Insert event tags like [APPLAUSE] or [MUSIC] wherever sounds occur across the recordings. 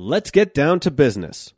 Let's get down to business.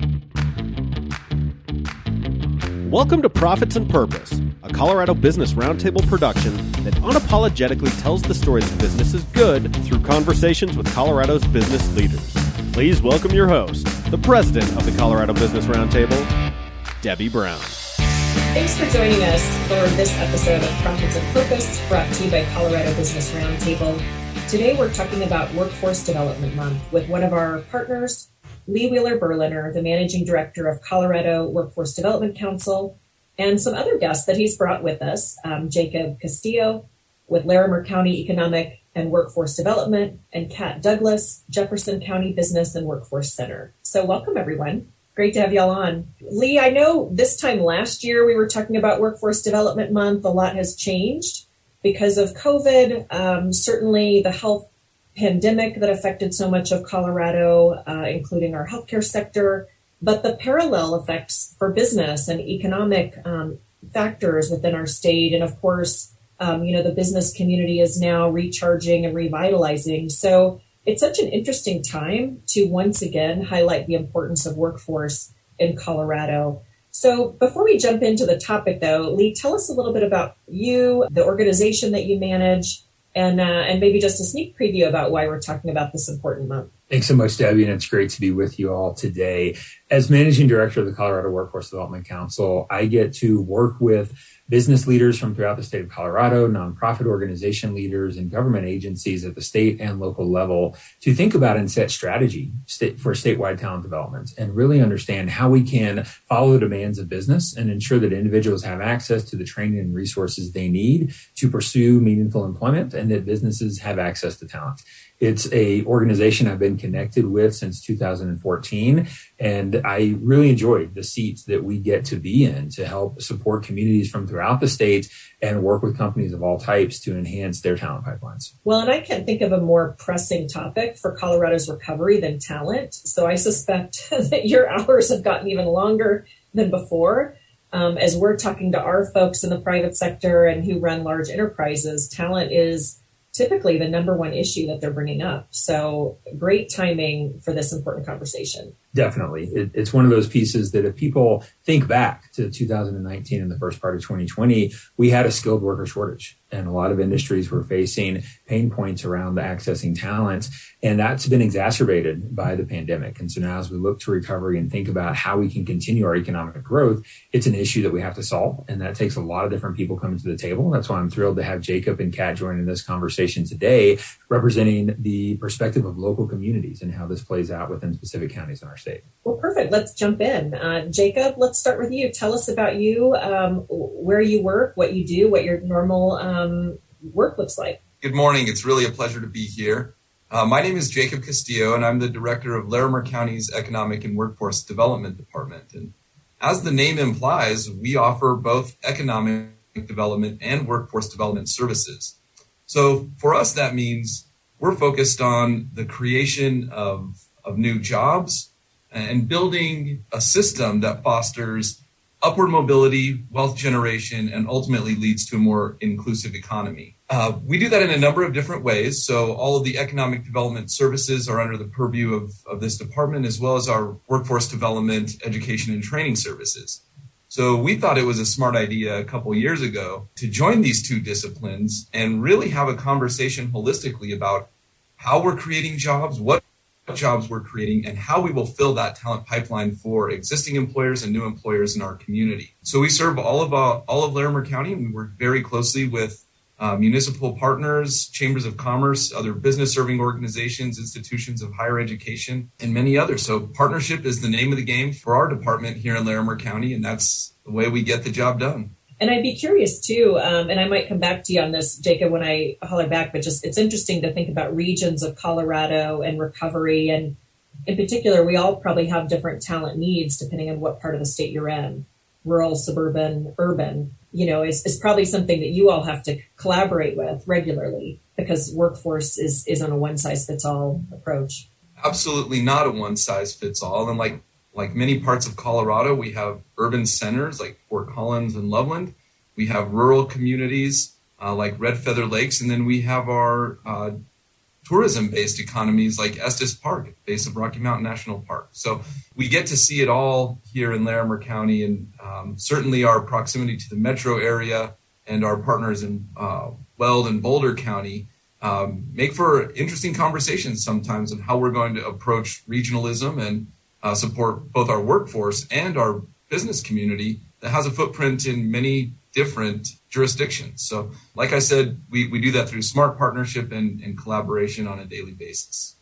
Welcome to Profits and Purpose, a Colorado Business Roundtable production that unapologetically tells the story that business is good through conversations with Colorado's business leaders. Please welcome your host, the president of the Colorado Business Roundtable, Debbie Brown. Thanks for joining us for this episode of Profits and Purpose, brought to you by Colorado Business Roundtable. Today we're talking about Workforce Development Month with one of our partners, Lee Wheeler Berliner, the Managing Director of Colorado Workforce Development Council, and some other guests that he's brought with us, um, Jacob Castillo with Larimer County Economic and Workforce Development, and Kat Douglas, Jefferson County Business and Workforce Center. So welcome everyone. Great to have y'all on. Lee, I know this time last year we were talking about Workforce Development Month. A lot has changed because of COVID, um, certainly the health pandemic that affected so much of Colorado, uh, including our healthcare sector, but the parallel effects for business and economic um, factors within our state. And of course, um, you know, the business community is now recharging and revitalizing. So it's such an interesting time to once again highlight the importance of workforce in Colorado. So before we jump into the topic, though, Lee, tell us a little bit about you, the organization that you manage, and uh, and maybe just a sneak preview about why we're talking about this important month. Thanks so much, Debbie, and it's great to be with you all today. As managing director of the Colorado Workforce Development Council, I get to work with business leaders from throughout the state of Colorado, nonprofit organization leaders, and government agencies at the state and local level to think about and set strategy for statewide talent development and really understand how we can follow the demands of business and ensure that individuals have access to the training and resources they need to pursue meaningful employment and that businesses have access to talent. It's a organization I've been connected with since 2014, and I really enjoy the seats that we get to be in to help support communities from throughout the state and work with companies of all types to enhance their talent pipelines. Well, and I can't think of a more pressing topic for Colorado's recovery than talent. So I suspect [LAUGHS] that your hours have gotten even longer than before. Um, as we're talking to our folks in the private sector and who run large enterprises, talent is typically the number one issue that they're bringing up. So great timing for this important conversation. Definitely. It, it's one of those pieces that if people think back to 2019 and the first part of 2020, we had a skilled worker shortage and a lot of industries were facing pain points around accessing talent. And that's been exacerbated by the pandemic. And so now as we look to recovery and think about how we can continue our economic growth, it's an issue that we have to solve. And that takes a lot of different people coming to the table. That's why I'm thrilled to have Jacob and Kat join in this conversation today, representing the perspective of local communities and how this plays out within specific counties in our state. Well, perfect. Let's jump in. Uh, Jacob, let's start with you. Tell us about you, um, where you work, what you do, what your normal um, work looks like. Good morning. It's really a pleasure to be here. Uh, my name is Jacob Castillo, and I'm the director of Larimer County's Economic and Workforce Development Department. And as the name implies, we offer both economic development and workforce development services. So for us, that means we're focused on the creation of, of new jobs and building a system that fosters upward mobility, wealth generation, and ultimately leads to a more inclusive economy. Uh, we do that in a number of different ways. So all of the economic development services are under the purview of, of this department, as well as our workforce development, education, and training services. So we thought it was a smart idea a couple years ago to join these two disciplines and really have a conversation holistically about how we're creating jobs, what jobs we're creating, and how we will fill that talent pipeline for existing employers and new employers in our community. So we serve all of uh, all of Larimer County, and we work very closely with uh, municipal partners, chambers of commerce, other business serving organizations, institutions of higher education, and many others. So, partnership is the name of the game for our department here in Larimer County, and that's the way we get the job done. And I'd be curious too, um, and I might come back to you on this, Jacob, when I holler back, but just it's interesting to think about regions of Colorado and recovery. And in particular, we all probably have different talent needs depending on what part of the state you're in rural, suburban, urban you know, is, is probably something that you all have to collaborate with regularly because workforce is, is on a one size fits all approach. Absolutely not a one size fits all. And like, like many parts of Colorado, we have urban centers like Fort Collins and Loveland. We have rural communities uh, like Red Feather Lakes. And then we have our uh, tourism based economies like Estes Park, base of Rocky Mountain National Park. So we get to see it all here in Larimer County, and um, certainly our proximity to the metro area and our partners in uh, Weld and Boulder County um, make for interesting conversations sometimes on how we're going to approach regionalism and uh, support both our workforce and our business community that has a footprint in many different jurisdictions. So, like I said, we, we do that through smart partnership and, and collaboration on a daily basis.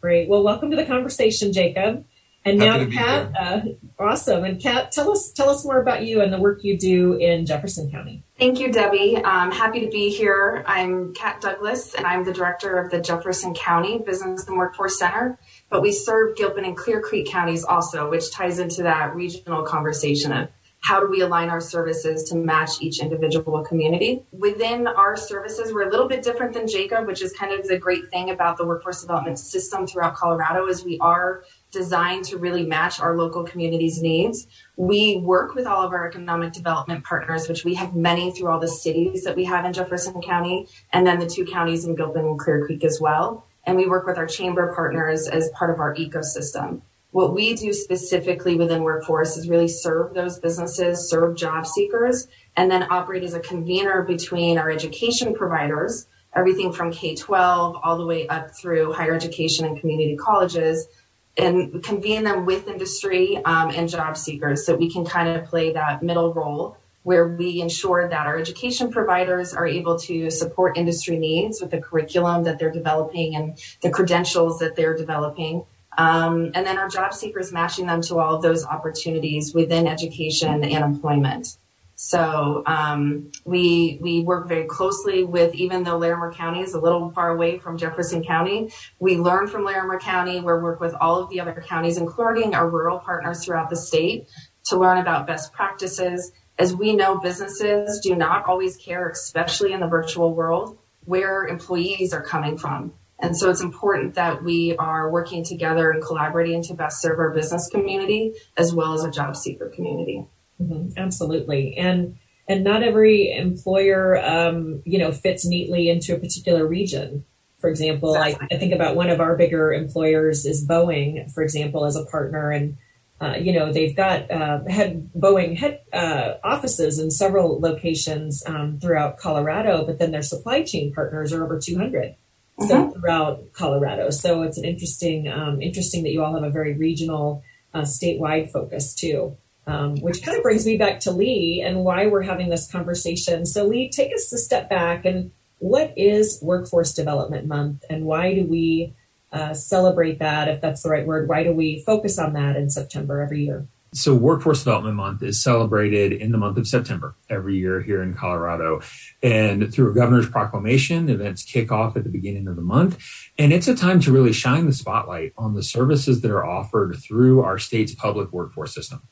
Great. Well, welcome to the conversation, Jacob. And Happy now, Kat, uh, awesome. And Kat, tell us tell us more about you and the work you do in Jefferson County. Thank you, Debbie. I'm happy to be here. I'm Kat Douglas, and I'm the director of the Jefferson County Business and Workforce Center. But we serve Gilpin and Clear Creek counties also, which ties into that regional conversation of how do we align our services to match each individual community? Within our services, we're a little bit different than Jacob, which is kind of the great thing about the workforce development system throughout Colorado is we are designed to really match our local community's needs. We work with all of our economic development partners, which we have many through all the cities that we have in Jefferson County, and then the two counties in Gilpin and Clear Creek as well. And we work with our chamber partners as part of our ecosystem. What we do specifically within workforce is really serve those businesses, serve job seekers, and then operate as a convener between our education providers, everything from K 12 all the way up through higher education and community colleges, and convene them with industry um, and job seekers so we can kind of play that middle role where we ensure that our education providers are able to support industry needs with the curriculum that they're developing and the credentials that they're developing um, and then our job seekers matching them to all of those opportunities within education and employment. So um, we we work very closely with, even though Larimer County is a little far away from Jefferson County, we learn from Larimer County. We work with all of the other counties, including our rural partners throughout the state, to learn about best practices. As we know, businesses do not always care, especially in the virtual world, where employees are coming from. And so it's important that we are working together and collaborating to best serve our business community as well as a job seeker community. Mm-hmm, absolutely. And and not every employer, um, you know, fits neatly into a particular region. For example, exactly. I, I, think about one of our bigger employers is Boeing, for example, as a partner, and uh, you know they've got uh, head Boeing head uh, offices in several locations um, throughout Colorado, but then their supply chain partners are over 200 so uh-huh. throughout Colorado. So it's an interesting, um, interesting that you all have a very regional, uh, statewide focus too. Um, which kind of brings me back to Lee and why we're having this conversation. So, Lee, take us a step back and what is Workforce Development Month and why do we uh, celebrate that, if that's the right word? Why do we focus on that in September every year? So, Workforce Development Month is celebrated in the month of September every year here in Colorado. And through a governor's proclamation, events kick off at the beginning of the month. And it's a time to really shine the spotlight on the services that are offered through our state's public workforce system.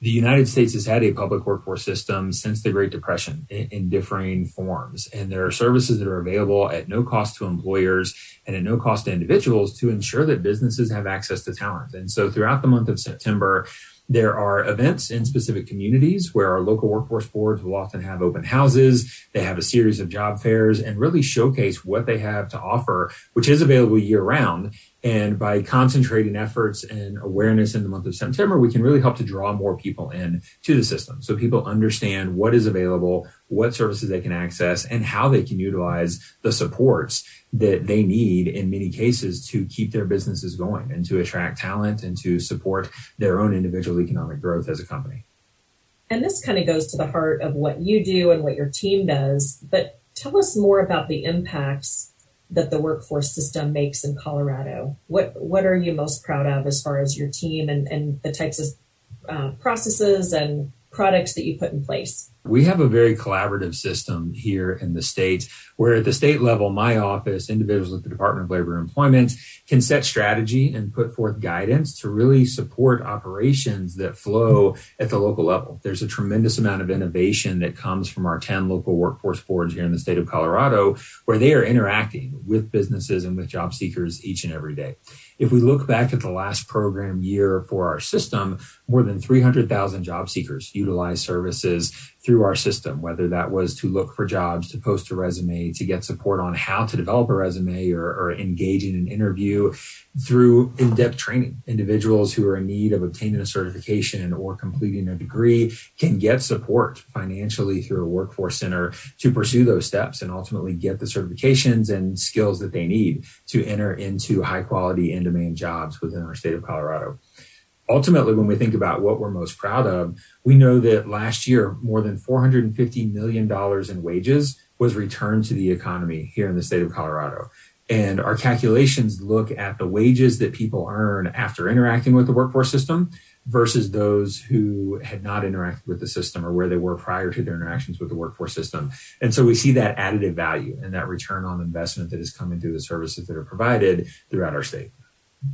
The United States has had a public workforce system since the Great Depression in, in differing forms. And there are services that are available at no cost to employers and at no cost to individuals to ensure that businesses have access to talent. And so throughout the month of September, there are events in specific communities where our local workforce boards will often have open houses. They have a series of job fairs and really showcase what they have to offer, which is available year round. And by concentrating efforts and awareness in the month of September, we can really help to draw more people in to the system. So people understand what is available, what services they can access, and how they can utilize the supports that they need in many cases to keep their businesses going and to attract talent and to support their own individual economic growth as a company. And this kind of goes to the heart of what you do and what your team does. But tell us more about the impacts that the workforce system makes in Colorado. What what are you most proud of as far as your team and, and the types of uh, processes and products that you put in place? We have a very collaborative system here in the states where at the state level, my office, individuals at the Department of Labor and Employment can set strategy and put forth guidance to really support operations that flow at the local level. There's a tremendous amount of innovation that comes from our 10 local workforce boards here in the state of Colorado where they are interacting with businesses and with job seekers each and every day. If we look back at the last program year for our system, more than 300,000 job seekers utilize services through our system, whether that was to look for jobs, to post a resume, to get support on how to develop a resume or, or engage in an interview through in-depth training. Individuals who are in need of obtaining a certification or completing a degree can get support financially through a workforce center to pursue those steps and ultimately get the certifications and skills that they need to enter into high quality in-demand jobs within our state of Colorado ultimately, when we think about what we're most proud of, we know that last year, more than $450 million in wages was returned to the economy here in the state of Colorado. And our calculations look at the wages that people earn after interacting with the workforce system versus those who had not interacted with the system or where they were prior to their interactions with the workforce system. And so we see that additive value and that return on investment that is coming through the services that are provided throughout our state.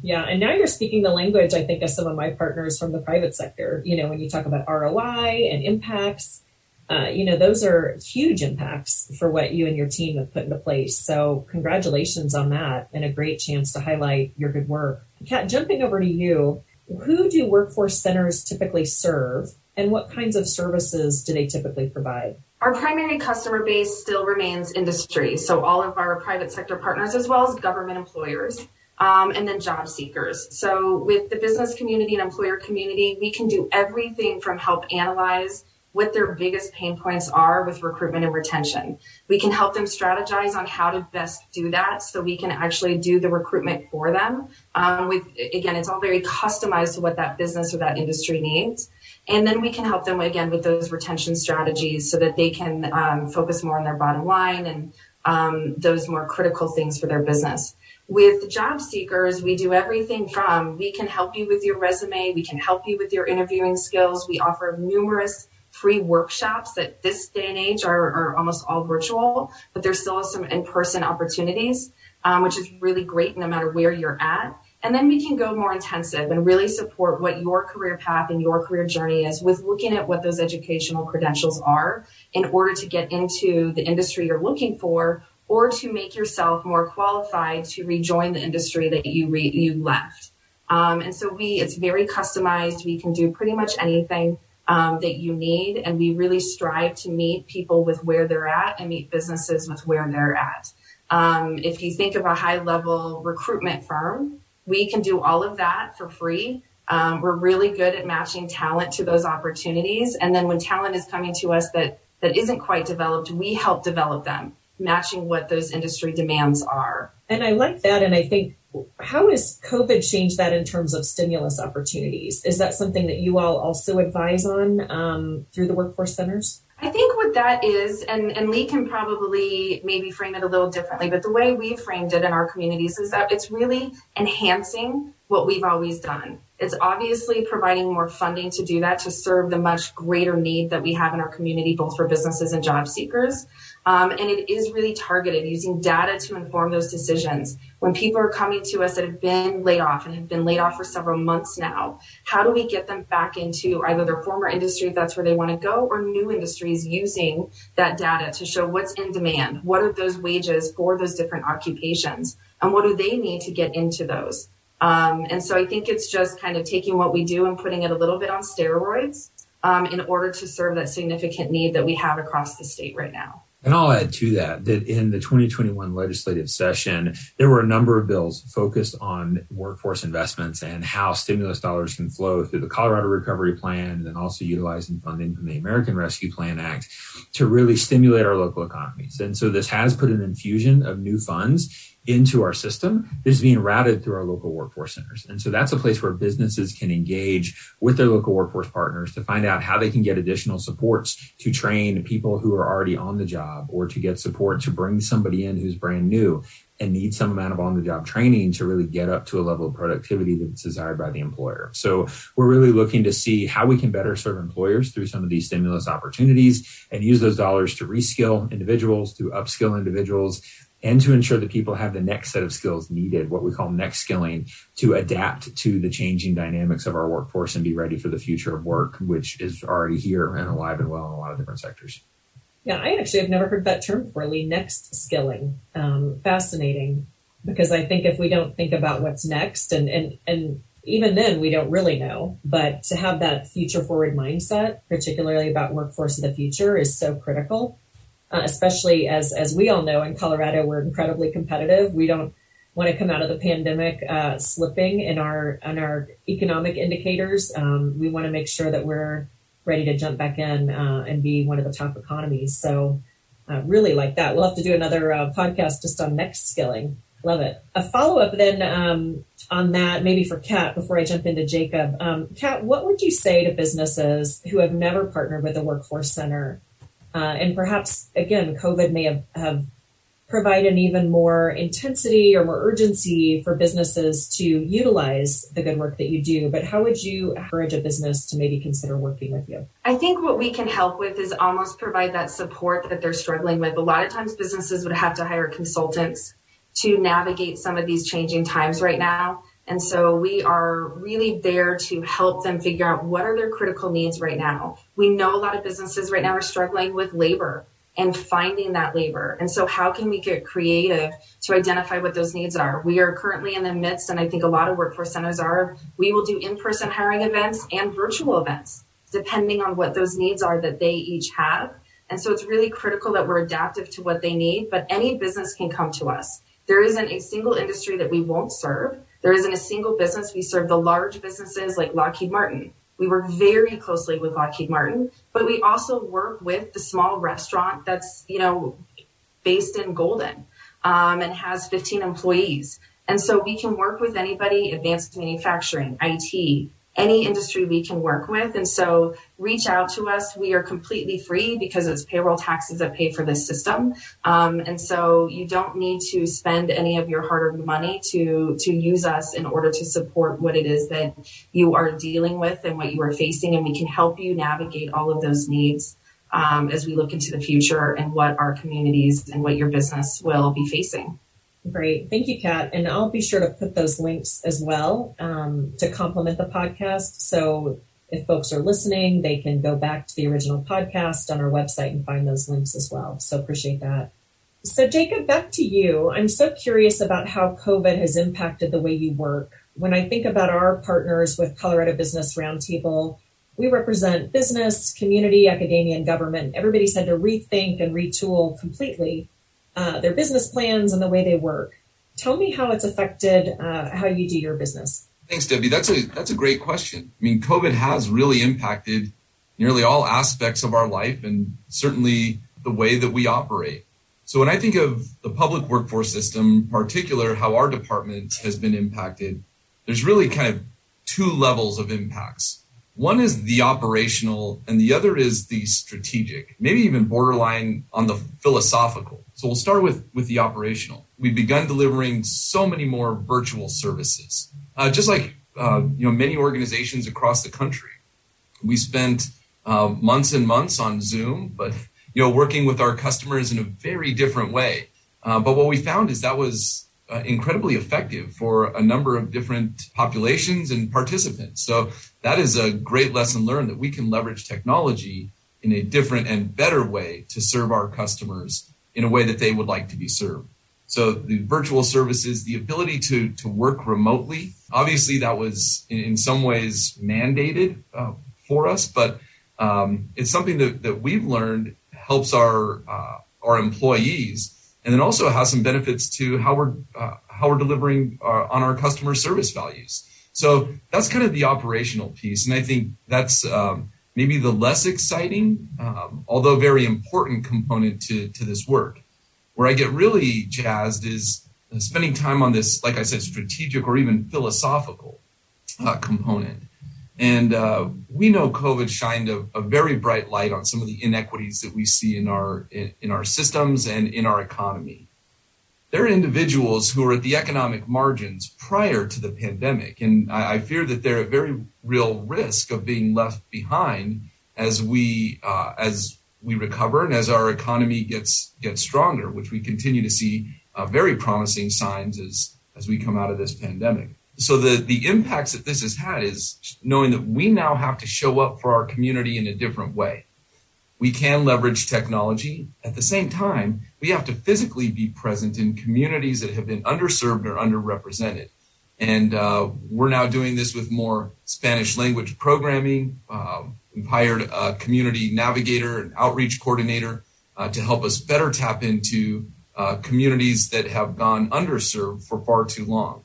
Yeah, and now you're speaking the language, I think, of some of my partners from the private sector. You know, when you talk about ROI and impacts, uh, you know, those are huge impacts for what you and your team have put into place. So, congratulations on that and a great chance to highlight your good work. Kat, jumping over to you, who do workforce centers typically serve and what kinds of services do they typically provide? Our primary customer base still remains industry, so all of our private sector partners as well as government employers um, and then job seekers. So, with the business community and employer community, we can do everything from help analyze what their biggest pain points are with recruitment and retention. We can help them strategize on how to best do that so we can actually do the recruitment for them. Um, with again, it's all very customized to what that business or that industry needs. And then we can help them again with those retention strategies so that they can um, focus more on their bottom line and um, those more critical things for their business. With job seekers, we do everything from we can help you with your resume, we can help you with your interviewing skills. We offer numerous free workshops that this day and age are, are almost all virtual, but there's still some in person opportunities, um, which is really great no matter where you're at. And then we can go more intensive and really support what your career path and your career journey is with looking at what those educational credentials are in order to get into the industry you're looking for or to make yourself more qualified to rejoin the industry that you re- you left. Um, and so we, it's very customized. We can do pretty much anything um, that you need, and we really strive to meet people with where they're at and meet businesses with where they're at. Um, if you think of a high level recruitment firm, we can do all of that for free. Um, we're really good at matching talent to those opportunities, and then when talent is coming to us that that isn't quite developed, we help develop them matching what those industry demands are. And I like that. And I think, how has COVID changed that in terms of stimulus opportunities? Is that something that you all also advise on um, through the workforce centers? I think what that is, and, and Lee can probably maybe frame it a little differently, but the way we've framed it in our communities is that it's really enhancing what we've always done. It's obviously providing more funding to do that to serve the much greater need that we have in our community, both for businesses and job seekers. Um, and it is really targeted using data to inform those decisions. When people are coming to us that have been laid off and have been laid off for several months now, how do we get them back into either their former industry, if that's where they want to go, or new industries using that data to show what's in demand? What are those wages for those different occupations? And what do they need to get into those? Um, and so I think it's just kind of taking what we do and putting it a little bit on steroids um, in order to serve that significant need that we have across the state right now. And I'll add to that that in the 2021 legislative session, there were a number of bills focused on workforce investments and how stimulus dollars can flow through the Colorado Recovery Plan and then also utilizing funding from the American Rescue Plan Act to really stimulate our local economies. And so this has put an infusion of new funds into our system is being routed through our local workforce centers. And so that's a place where businesses can engage with their local workforce partners to find out how they can get additional supports to train people who are already on the job or to get support to bring somebody in who's brand new and need some amount of on the job training to really get up to a level of productivity that's desired by the employer. So we're really looking to see how we can better serve employers through some of these stimulus opportunities and use those dollars to reskill individuals, to upskill individuals, and to ensure that people have the next set of skills needed, what we call next skilling, to adapt to the changing dynamics of our workforce and be ready for the future of work, which is already here and alive and well in a lot of different sectors. Yeah, I actually have never heard that term before, Lee. Next skilling, um, fascinating, because I think if we don't think about what's next and and and even then we don't really know but to have that future forward mindset particularly about workforce of the future is so critical uh, especially as as we all know in colorado we're incredibly competitive. We don't want to come out of the pandemic uh, slipping in our in our economic indicators. Um, we want to make sure that we're ready to jump back in uh, and be one of the top economies. So uh, really like that. We'll have to do another uh, podcast just on next skilling. Love it. A follow-up then um, on that, maybe for Kat, before I jump into Jacob. Um, Kat, what would you say to businesses who have never partnered with a workforce center? Uh, and perhaps, again, COVID may have, have provided even more intensity or more urgency for businesses to utilize the good work that you do. But how would you encourage a business to maybe consider working with you? I think what we can help with is almost provide that support that they're struggling with. A lot of times businesses would have to hire consultants to navigate some of these changing times right now. And so we are really there to help them figure out what are their critical needs right now. We know a lot of businesses right now are struggling with labor and finding that labor. And so how can we get creative to identify what those needs are? We are currently in the midst, and I think a lot of workforce centers are, we will do in-person hiring events and virtual events, depending on what those needs are that they each have. And so it's really critical that we're adaptive to what they need, but any business can come to us. There isn't a single industry that we won't serve. There isn't a single business. We serve the large businesses like Lockheed Martin. We work very closely with Lockheed Martin, but we also work with the small restaurant that's, you know, based in Golden um, and has 15 employees. And so we can work with anybody, advanced manufacturing, IT, any industry we can work with. And so reach out to us. We are completely free because it's payroll taxes that pay for this system. Um, and so you don't need to spend any of your hard earned money to, to use us in order to support what it is that you are dealing with and what you are facing. And we can help you navigate all of those needs. Um, as we look into the future and what our communities and what your business will be facing. Great. Thank you, Kat. And I'll be sure to put those links as well um, to complement the podcast. So if folks are listening, they can go back to the original podcast on our website and find those links as well. So appreciate that. So, Jacob, back to you. I'm so curious about how COVID has impacted the way you work. When I think about our partners with Colorado Business Roundtable, we represent business, community, academia, and government. Everybody's had to rethink and retool completely uh, their business plans and the way they work. Tell me how it's affected uh, how you do your business. Thanks, Debbie. That's a that's a great question. I mean, COVID has really impacted nearly all aspects of our life and certainly the way that we operate. So when I think of the public workforce system, in particular how our department has been impacted, there's really kind of two levels of impacts. One is the operational, and the other is the strategic, maybe even borderline on the philosophical. So we'll start with, with the operational. We've begun delivering so many more virtual services, uh, just like uh, you know many organizations across the country. We spent uh, months and months on Zoom, but you know working with our customers in a very different way. Uh, but what we found is that was uh, incredibly effective for a number of different populations and participants. So that is a great lesson learned that we can leverage technology in a different and better way to serve our customers in a way that they would like to be served. So the virtual services, the ability to to work remotely, obviously that was in, in some ways mandated uh, for us, but um, it's something that, that we've learned helps our uh, our employees and then also has some benefits to how we're uh, how we're delivering our, uh, on our customer service values. So that's kind of the operational piece, and I think that's um, maybe the less exciting, um, although very important component to to this work. Where I get really jazzed is uh, spending time on this, like I said, strategic or even philosophical uh, component. And uh, we know COVID shined a, a, very bright light on some of the inequities that we see in our in, in our systems and in our economy. There are individuals who are at the economic margins prior to the pandemic, and I, I fear that they're at very real risk of being left behind as we uh, as we recover and as our economy gets gets stronger, which we continue to see uh, very promising signs as as we come out of this pandemic so the the impacts that this has had is knowing that we now have to show up for our community in a different way. We can leverage technology. At the same time, we have to physically be present in communities that have been underserved or underrepresented. And uh, we're now doing this with more Spanish language programming. Uh, we've hired a community navigator and outreach coordinator uh, to help us better tap into uh, communities that have gone underserved for far too long.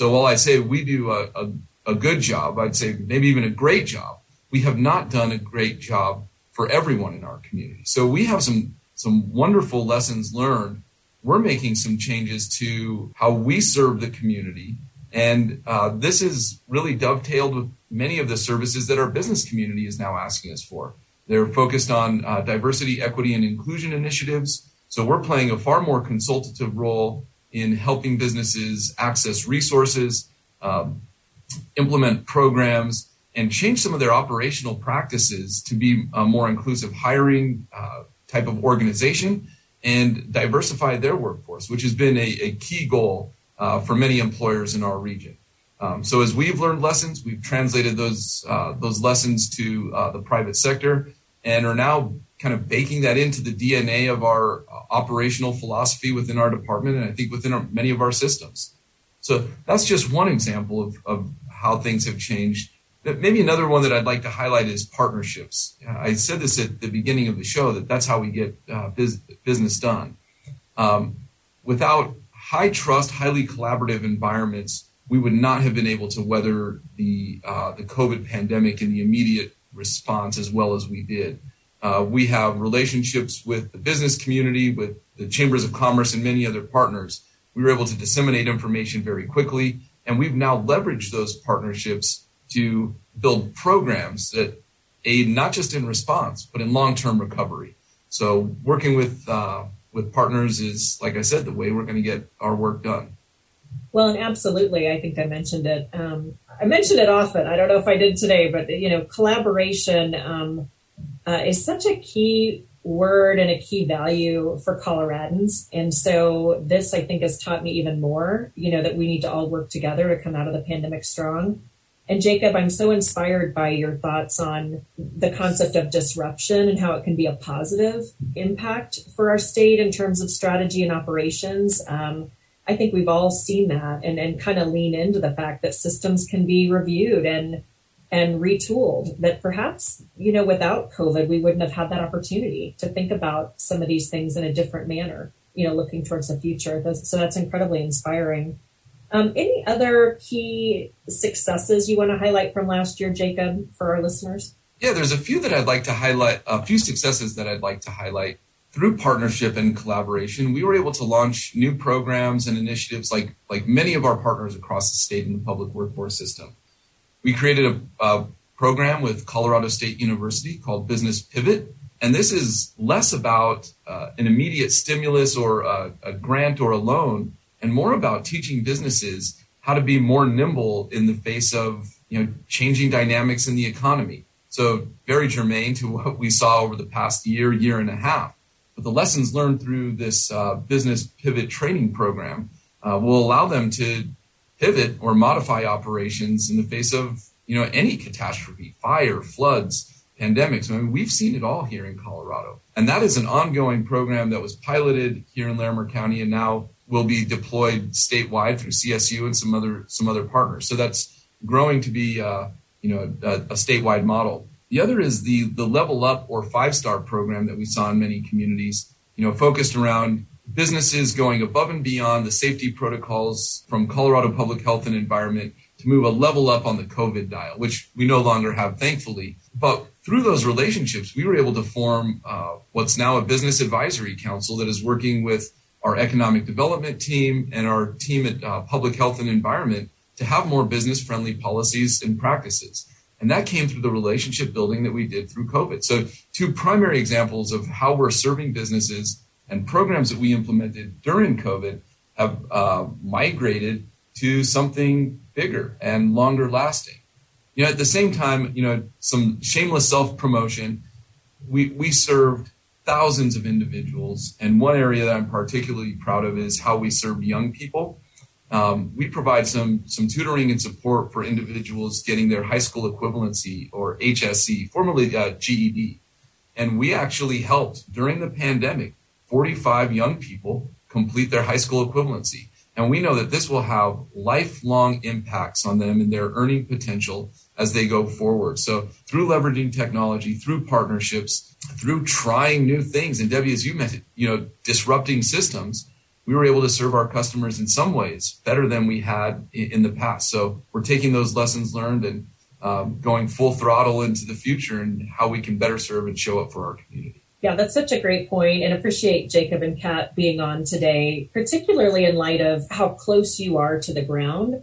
So while I say we do a, a, a good job, I'd say maybe even a great job, we have not done a great job for everyone in our community. So we have some some wonderful lessons learned. We're making some changes to how we serve the community, and uh, this is really dovetailed with many of the services that our business community is now asking us for. They're focused on uh, diversity, equity, and inclusion initiatives. So we're playing a far more consultative role in helping businesses access resources, um, implement programs, and change some of their operational practices to be a more inclusive hiring uh, type of organization and diversify their workforce, which has been a, a key goal uh, for many employers in our region. Um, so as we've learned lessons, we've translated those uh, those lessons to uh, the private sector and are now kind of baking that into the DNA of our uh, operational philosophy within our department and I think within our, many of our systems. So that's just one example of, of how things have changed. Maybe another one that I'd like to highlight is partnerships. I said this at the beginning of the show that that's how we get uh, biz- business done. Um, without high trust, highly collaborative environments, we would not have been able to weather the uh, the COVID pandemic and the immediate response as well as we did. Uh, we have relationships with the business community, with the chambers of commerce, and many other partners. We were able to disseminate information very quickly, and we've now leveraged those partnerships to build programs that aid not just in response but in long-term recovery. So working with uh, with partners is, like I said, the way we're going to get our work done. Well, and absolutely, I think I mentioned it. Um, I mentioned it often. I don't know if I did today, but you know, collaboration um, uh, is such a key word and a key value for Coloradans. And so this, I think, has taught me even more. You know, that we need to all work together to come out of the pandemic strong. And Jacob, I'm so inspired by your thoughts on the concept of disruption and how it can be a positive impact for our state in terms of strategy and operations. Um, I think we've all seen that and, and kind of lean into the fact that systems can be reviewed and and retooled that perhaps you know without covid we wouldn't have had that opportunity to think about some of these things in a different manner you know looking towards the future so that's incredibly inspiring um, any other key successes you want to highlight from last year, Jacob, for our listeners? Yeah, there's a few that I'd like to highlight, a few successes that I'd like to highlight. Through partnership and collaboration, we were able to launch new programs and initiatives like, like many of our partners across the state in the public workforce system. We created a, a program with Colorado State University called Business Pivot. And this is less about uh, an immediate stimulus or a, a grant or a loan, and more about teaching businesses how to be more nimble in the face of you know changing dynamics in the economy. So very germane to what we saw over the past year, year and a half. But the lessons learned through this uh, business pivot training program uh, will allow them to pivot or modify operations in the face of you know any catastrophe, fire, floods, pandemics. I mean, we've seen it all here in Colorado, and that is an ongoing program that was piloted here in Larimer County and now will be deployed statewide through CSU and some other some other partners. So that's growing to be uh, you know a, a, statewide model. The other is the the level up or five star program that we saw in many communities. You know, focused around businesses going above and beyond the safety protocols from Colorado Public Health and Environment to move a level up on the COVID dial, which we no longer have, thankfully. But through those relationships, we were able to form uh, what's now a business advisory council that is working with our economic development team and our team at uh, public health and environment to have more business friendly policies and practices. And that came through the relationship building that we did through COVID. So, two primary examples of how we're serving businesses and programs that we implemented during COVID have uh, migrated to something bigger and longer lasting. You know, at the same time, you know, some shameless self promotion. We we served thousands of individuals. And one area that I'm particularly proud of is how we serve young people. Um, we provide some some tutoring and support for individuals getting their high school equivalency or HSE, formerly uh, GED. And we actually helped during the pandemic 45 young people complete their high school equivalency. And we know that this will have lifelong impacts on them and their earning potential as they go forward. So through leveraging technology, through partnerships, through trying new things, and Debbie, as you mentioned, you know, disrupting systems, we were able to serve our customers in some ways better than we had in the past. So we're taking those lessons learned and um, going full throttle into the future and how we can better serve and show up for our community. Yeah, that's such a great point, and appreciate Jacob and Kat being on today, particularly in light of how close you are to the ground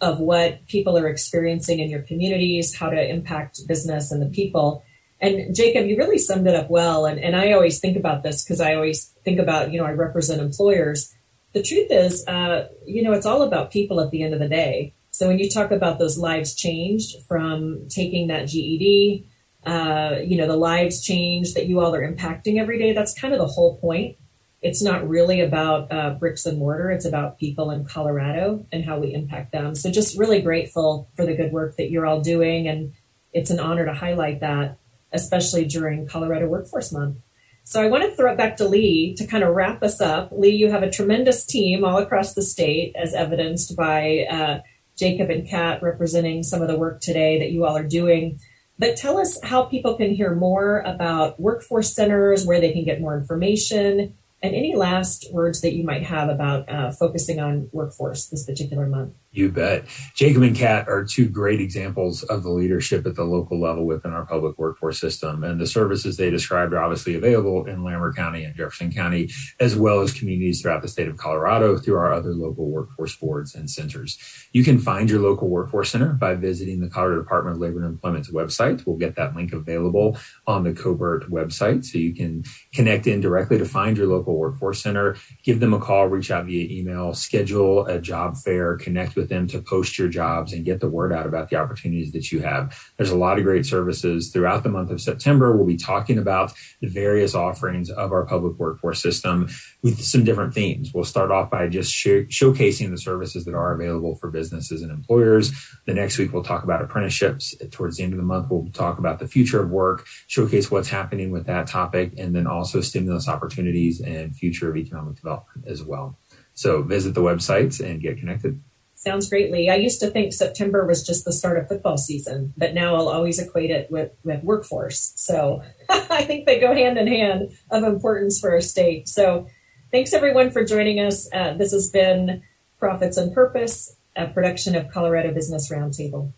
of what people are experiencing in your communities, how to impact business and the people. And Jacob, you really summed it up well. And, and I always think about this because I always think about, you know, I represent employers. The truth is, uh, you know, it's all about people at the end of the day. So when you talk about those lives changed from taking that GED, uh, you know, the lives changed that you all are impacting every day, that's kind of the whole point. It's not really about uh, bricks and mortar. It's about people in Colorado and how we impact them. So just really grateful for the good work that you're all doing. And it's an honor to highlight that especially during Colorado Workforce Month. So I want to throw it back to Lee to kind of wrap us up. Lee, you have a tremendous team all across the state, as evidenced by uh, Jacob and Kat representing some of the work today that you all are doing. But tell us how people can hear more about workforce centers, where they can get more information, and any last words that you might have about uh, focusing on workforce this particular month. You bet. Jacob and Kat are two great examples of the leadership at the local level within our public workforce system. And the services they described are obviously available in Larimer County and Jefferson County, as well as communities throughout the state of Colorado through our other local workforce boards and centers. You can find your local workforce center by visiting the Colorado Department of Labor and Employment's website. We'll get that link available on the CoBRT website so you can connect in directly to find your local workforce center, give them a call, reach out via email, schedule a job fair, connect with with them to post your jobs and get the word out about the opportunities that you have. There's a lot of great services throughout the month of September. We'll be talking about the various offerings of our public workforce system with some different themes. We'll start off by just sh- showcasing the services that are available for businesses and employers. The next week, we'll talk about apprenticeships. Towards the end of the month, we'll talk about the future of work, showcase what's happening with that topic, and then also stimulus opportunities and future of economic development as well. So visit the websites and get connected. Sounds great, Lee. I used to think September was just the start of football season, but now I'll always equate it with, with workforce. So [LAUGHS] I think they go hand in hand of importance for our state. So thanks everyone for joining us. Uh, this has been Profits and Purpose, a production of Colorado Business Roundtable.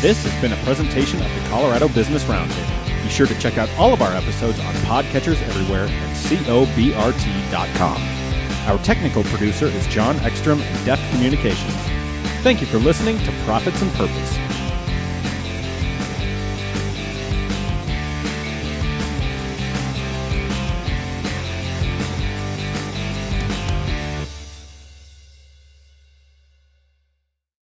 This has been a presentation of the Colorado Business Roundtable. Be sure to check out all of our episodes on podcatchers everywhere at cobrt.com. Our technical producer is John Ekstrom in Deft Communications. Thank you for listening to Profits and Purpose.